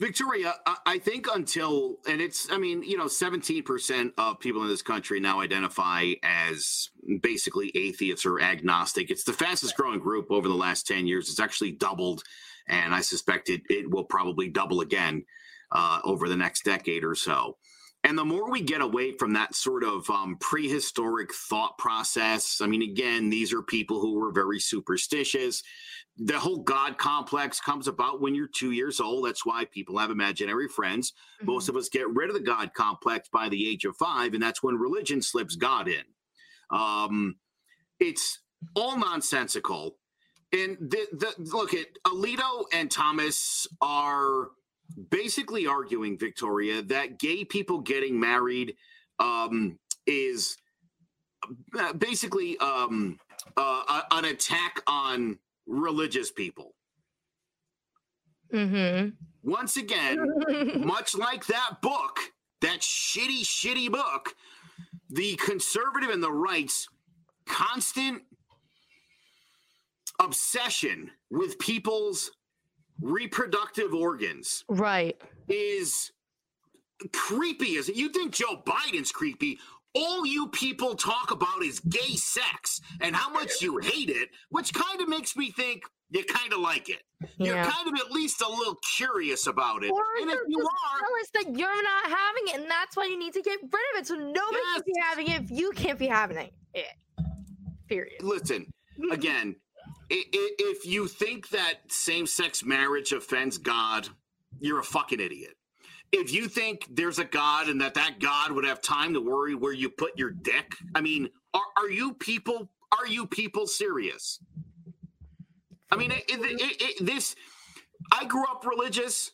Victoria, I think until, and it's, I mean, you know, 17% of people in this country now identify as basically atheists or agnostic. It's the fastest growing group over the last 10 years. It's actually doubled, and I suspect it, it will probably double again uh, over the next decade or so. And the more we get away from that sort of um, prehistoric thought process, I mean, again, these are people who were very superstitious the whole God complex comes about when you're two years old. That's why people have imaginary friends. Mm-hmm. Most of us get rid of the God complex by the age of five, and that's when religion slips God in. Um, it's all nonsensical. And the, the, look at Alito and Thomas are basically arguing, Victoria, that gay people getting married um, is uh, basically um, uh, an attack on religious people. Mm-hmm. Once again, much like that book, that shitty, shitty book, the conservative and the right's constant obsession with people's reproductive organs right is creepy as you think joe biden's creepy all you people talk about is gay sex and how much you hate it, which kind of makes me think you kind of like it. Yeah. You're kind of at least a little curious about it. Or and if you are, tell us that you're not having it, and that's why you need to get rid of it. So nobody yes. can be having it if you can't be having it. Period. Listen, again, if you think that same-sex marriage offends God, you're a fucking idiot if you think there's a God and that that God would have time to worry where you put your dick, I mean, are, are you people are you people serious? I mean, it, it, it, this I grew up religious,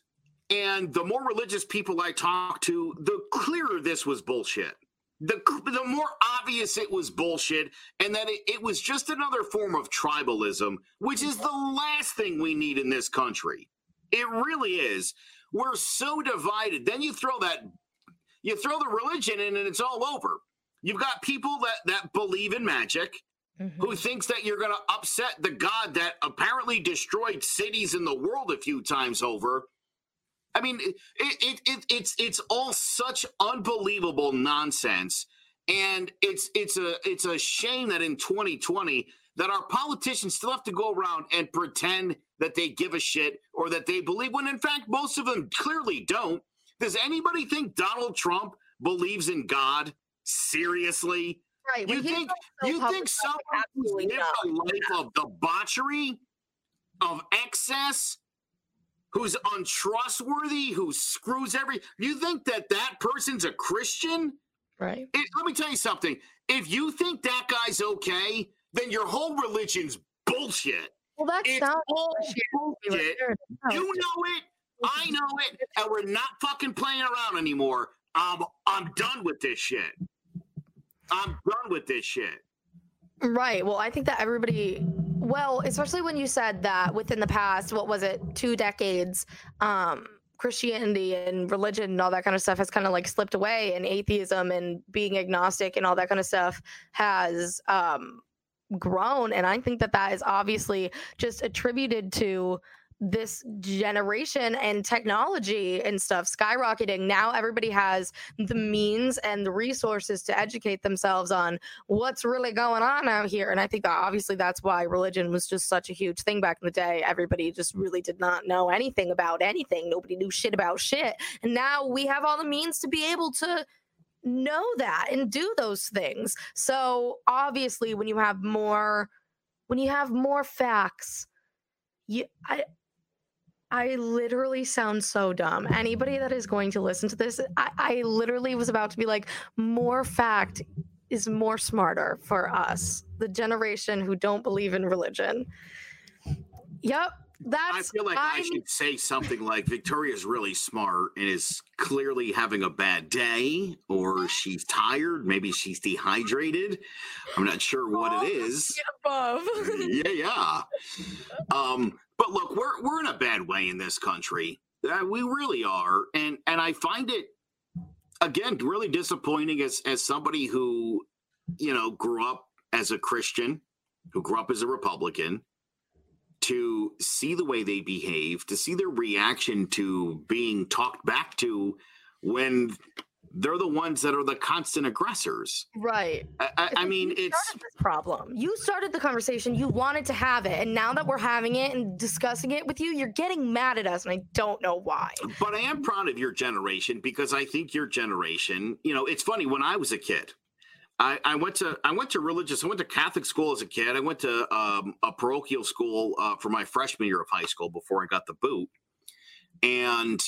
and the more religious people I talked to, the clearer this was bullshit. The, the more obvious it was bullshit, and that it, it was just another form of tribalism, which is the last thing we need in this country. It really is. We're so divided. Then you throw that, you throw the religion in, and it's all over. You've got people that that believe in magic, mm-hmm. who thinks that you're going to upset the God that apparently destroyed cities in the world a few times over. I mean, it, it, it, it's it's all such unbelievable nonsense, and it's it's a it's a shame that in 2020 that our politicians still have to go around and pretend that they give a shit or that they believe when in fact most of them clearly don't. Does anybody think Donald Trump believes in God? Seriously? Right. You think you think someone who's lived a life of debauchery, of excess, who's untrustworthy, who screws every you think that that person's a Christian? Right. It, let me tell you something. If you think that guy's okay, then your whole religion's bullshit. Well, that's it's not all bullshit. You know it. I know it, and we're not fucking playing around anymore. Um, I'm done with this shit. I'm done with this shit. Right. Well, I think that everybody well, especially when you said that within the past, what was it, two decades, um, Christianity and religion and all that kind of stuff has kind of like slipped away, and atheism and being agnostic and all that kind of stuff has um, grown. And I think that that is obviously just attributed to this generation and technology and stuff skyrocketing. Now everybody has the means and the resources to educate themselves on what's really going on out here. And I think that obviously that's why religion was just such a huge thing back in the day. Everybody just really did not know anything about anything. Nobody knew shit about shit. And now we have all the means to be able to know that and do those things. So obviously when you have more when you have more facts, you I I literally sound so dumb. Anybody that is going to listen to this, I, I literally was about to be like, more fact is more smarter for us, the generation who don't believe in religion. Yep. That's I feel like I'm... i should say something like Victoria's really smart and is clearly having a bad day, or she's tired. Maybe she's dehydrated. I'm not sure what it is. Above. yeah, yeah. Um, but look, we're we're in a bad way in this country. Uh, we really are, and and I find it again really disappointing as as somebody who you know grew up as a Christian, who grew up as a Republican, to see the way they behave, to see their reaction to being talked back to when they're the ones that are the constant aggressors. Right. I, I mean, it's this problem. You started the conversation. You wanted to have it, and now that we're having it and discussing it with you, you're getting mad at us, and I don't know why. But I am proud of your generation because I think your generation. You know, it's funny when I was a kid. I, I went to I went to religious. I went to Catholic school as a kid. I went to um, a parochial school uh, for my freshman year of high school before I got the boot, and.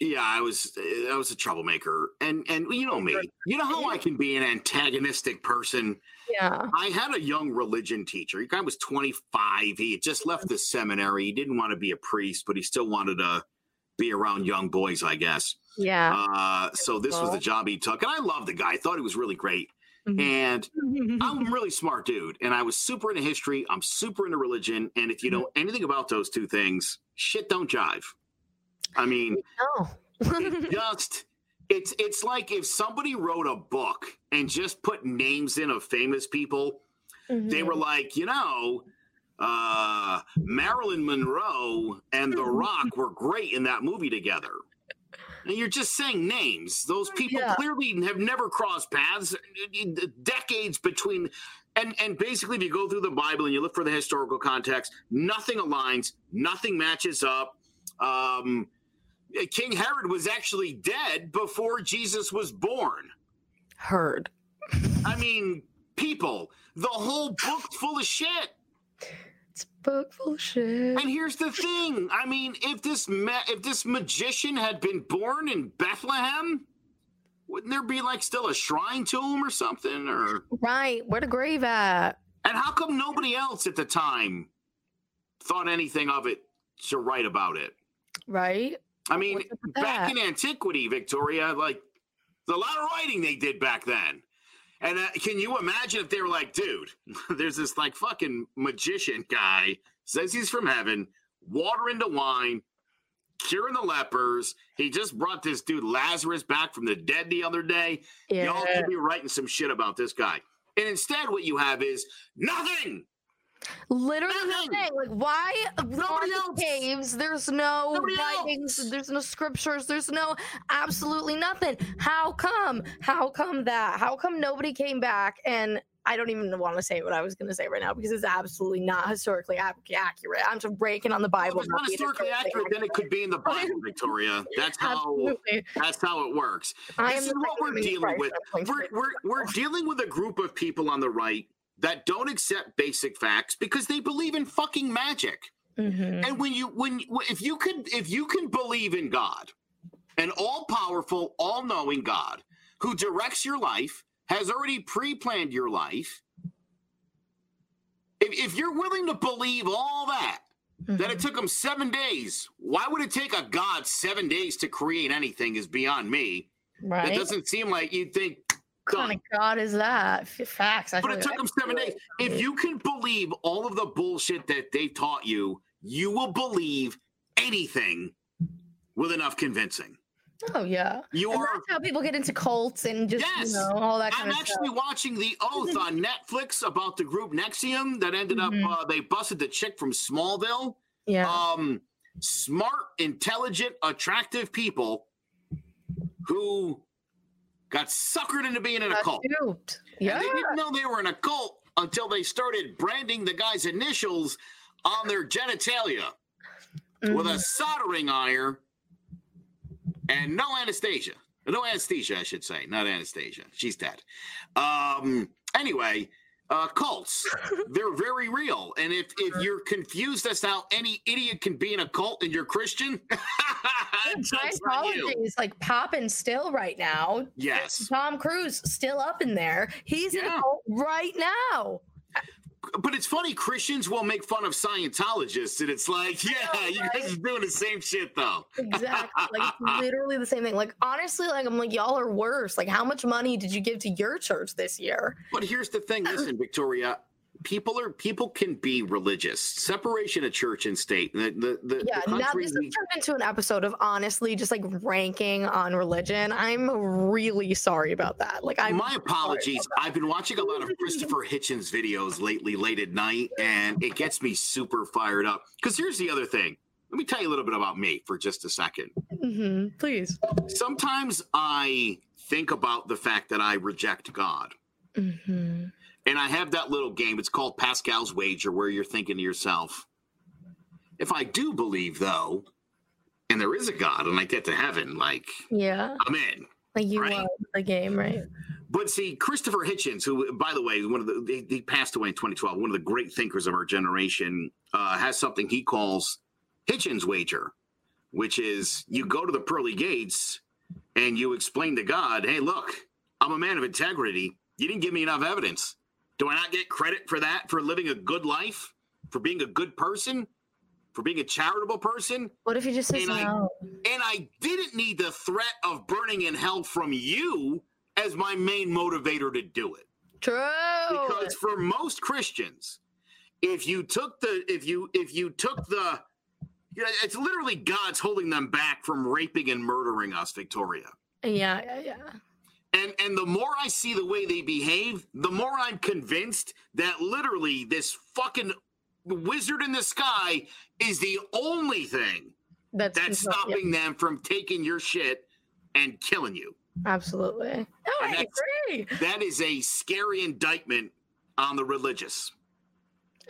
Yeah, I was I was a troublemaker, and and you know me, you know how I can be an antagonistic person. Yeah, I had a young religion teacher. He guy was twenty five. He had just left the seminary. He didn't want to be a priest, but he still wanted to be around young boys, I guess. Yeah. Uh, so this was the job he took, and I loved the guy. I thought he was really great. Mm-hmm. And I'm a really smart dude, and I was super into history. I'm super into religion, and if you know anything about those two things, shit don't jive. I mean, no. just it's it's like if somebody wrote a book and just put names in of famous people, mm-hmm. they were like, you know, uh, Marilyn Monroe and The Rock were great in that movie together. And you're just saying names. Those people yeah. clearly have never crossed paths. Decades between, and and basically, if you go through the Bible and you look for the historical context, nothing aligns, nothing matches up. Um, King Herod was actually dead before Jesus was born. Heard. I mean, people, the whole book's full of shit. It's book full of shit. And here's the thing. I mean, if this ma- if this magician had been born in Bethlehem, wouldn't there be like still a shrine to him or something? Or right, where the grave at? And how come nobody else at the time thought anything of it to write about it? Right. I mean, back in antiquity, Victoria, like a lot of writing they did back then. And uh, can you imagine if they were like, dude, there's this like fucking magician guy says he's from heaven, water into wine, curing the lepers. He just brought this dude Lazarus back from the dead the other day. Yeah. Y'all could be writing some shit about this guy. And instead, what you have is nothing. Literally nothing. Like why Nobody else. caves? There's no Nobody writings. Else. There's no scriptures. There's no absolutely nothing. How come? How come that? How come nobody came back and I don't even want to say what I was going to say right now because it's absolutely not historically accurate. I'm just breaking on the Bible. Well, if it's not historically accurate, then it could be in the Bible, Victoria. That's how. that's how it works. I this is what we're dealing with. We're, we're, we're dealing with a group of people on the right that don't accept basic facts because they believe in fucking magic. Mm-hmm. And when you when if you can if you can believe in God, an all-powerful, all-knowing God who directs your life, has already pre-planned your life. If, if you're willing to believe all that, mm-hmm. that it mm-hmm. took him seven days, why would it take a God seven days to create anything is beyond me. Right. It doesn't seem like you'd think kind of God is that? Facts. I But it took them seven days. If you can believe all of the bullshit that they taught you, you will believe anything with enough convincing. Oh yeah. You And are. that's how people get into cults and just Yes. you know all that kind I'm actually stuff. watching The Oath on Netflix about the group NXIVM that ended Mhm. up. Uh, they busted the chick from Smallville. Yeah. Um, smart, intelligent, attractive people who got suckered into being in a cult. Yeah. And they didn't know they were in a cult until they started branding the guy's initials on their genitalia with a Mhm. soldering iron and no anesthesia. No anesthesia, I should say, not anesthesia. She's dead. Um, anyway, uh, cults, they're very real. And if, if you're confused as to how any idiot can be in a cult and you're Christian, that's on you. Scientology is like popping still right now. Yes. Tom Cruise still up in there. He's in a cult right now. But it's funny, Christians will make fun of Scientologists, and it's like, yeah, know, you guys are doing the same shit, though. Exactly. Like it's literally the same thing. Like honestly, like I'm like, y'all are worse. Like, how much money did you give to your church this year? But here's the thing listen, Victoria. People are people can be religious. Separation of church and state. The the, the, Yeah, the now this has turned into an episode of honestly just like ranking on religion. I'm really sorry about that. Like I'm my apologies. I've been watching a lot of Christopher Hitchens videos lately, late at night, and it gets me super fired up. Because here's the other thing. Let me tell you a little bit about me for just a second. Mhm, please. Sometimes I think about the fact that I reject God. hmm And I have that little game. It's called Pascal's Wager, where you're thinking to yourself, if I do believe, though, and there is a God and I get to heaven, like, Yeah, I'm in. like you Right. the game, right? But see, Christopher Hitchens, who, by the way, one of the he, he passed away in 2012, one of the great thinkers of our generation, uh, has something he calls Hitchens wager, which is you go to the pearly gates and you explain to God, "Hey, look, I'm a man of integrity. You didn't give me enough evidence. Do I not get credit for that? For living a good life? For being a good person? For being a charitable person? What if he just says And I- no? And I didn't need the threat of burning in hell from you as my main motivator to do it. True. Because for most Christians, if you took the if you if you took the yeah, it's literally God's holding them back from raping and murdering us, Victoria. yeah, yeah, yeah. And and the more I see the way they behave, the more I'm convinced that literally this fucking wizard in the sky is the only thing That's, that's stopping them from taking your shit and killing you. absolutely. And I agree. That is a scary indictment on the religious.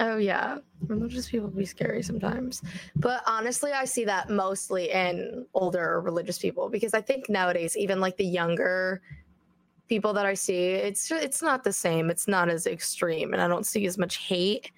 Oh yeah, religious people be scary sometimes, but honestly, I see that mostly in older religious people because I think nowadays, even like the younger people that I see, it's it's not the same. It's not as extreme, and I don't see as much hate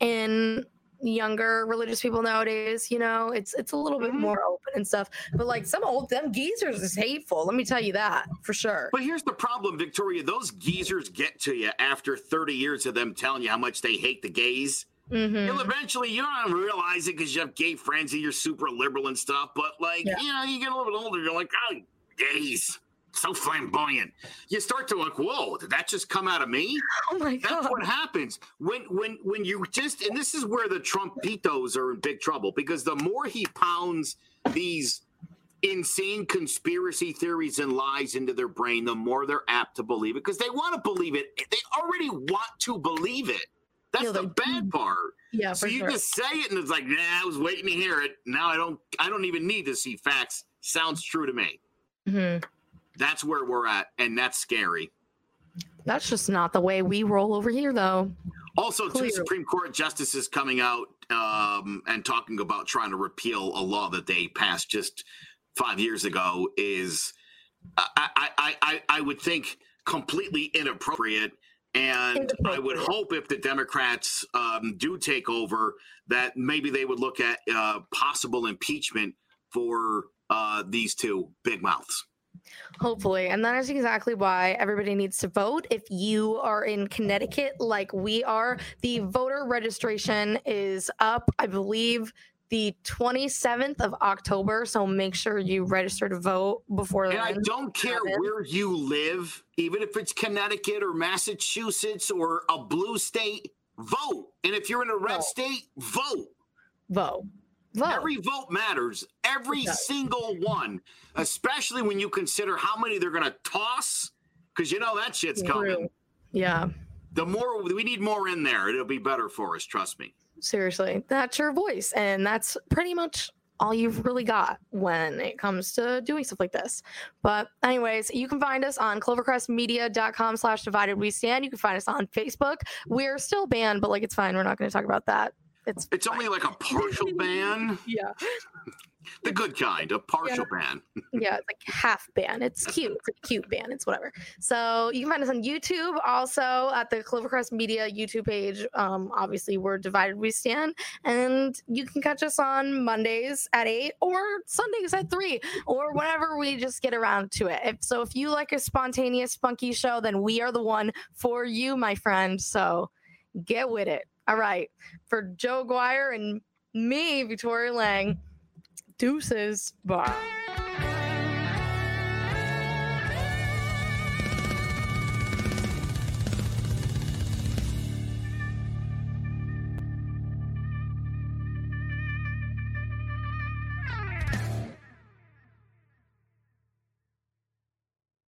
in younger religious people nowadays. You know, it's it's a little bit Mhm. more open and stuff. But like some old them geezers is hateful. Let me tell you that for sure. But here's the problem, Victoria. Those geezers get to you after 30 years of them telling you how much they hate the gays. Mhm. You'll eventually, you don't realize it because you have gay friends and you're super liberal and stuff. But like, Yeah. you know, you get a little bit older, you're like, oh, gays, so flamboyant. You start to look, whoa, did that just come out of me? Oh my god. That's what happens when when when you just and this is where the Trumpitos are in big trouble because the more he pounds these insane conspiracy theories and lies into their brain, the more they're apt to believe it because they want to believe it. They already want to believe it. That's Yeah, the they bad part. Yeah, So you sure. just say it and it's like, nah, I was waiting to hear it. Now I don't I don't even need to see facts. Sounds true to me. Mhm. That's where we're at, and that's scary. That's just not the way we roll over here, though. Also, two Supreme Court justices coming out um, and talking about trying to repeal a law that they passed just five years ago is, I, I, I, I, I would think, completely inappropriate. And I would hope if the Democrats um, do take over, that maybe they would look at uh, possible impeachment for uh, these two big mouths. Hopefully. And that is exactly why everybody needs to vote. If you are in Connecticut, like we are, the voter registration is up. I believe the 27th of October. So make sure you register to vote before And. I don't care where you live, even if it's Connecticut or Massachusetts or a blue state, vote. And if you're in a red Vote. state, vote. vote. Vote. Every vote matters. Every single one, especially when you consider how many they're going to toss, because you know that shit's coming. True. yeah. The more we need more in there, it'll be better for us. Trust me. seriously that's your voice and that's pretty much all you've really got when it comes to doing stuff like this but anyways you can find us on clovercrestmedia.com slash divided we stand you can find us on facebook we're still banned but like it's fine we're not going to talk about that it's It's only like a partial ban, yeah. The good kind, a partial ban. yeah it's like half ban. It's cute. It's a cute ban. It's whatever. So you can find us on youtube also at the clovercrest media youtube page. Um obviously we're divided we stand. And you can catch us on mondays at 8 or sundays at 3 or whenever we just get around to it. If so if you like a spontaneous funky show then we are the one for you my friend. So get with it all right for joe guire and me victoria lang deuces bye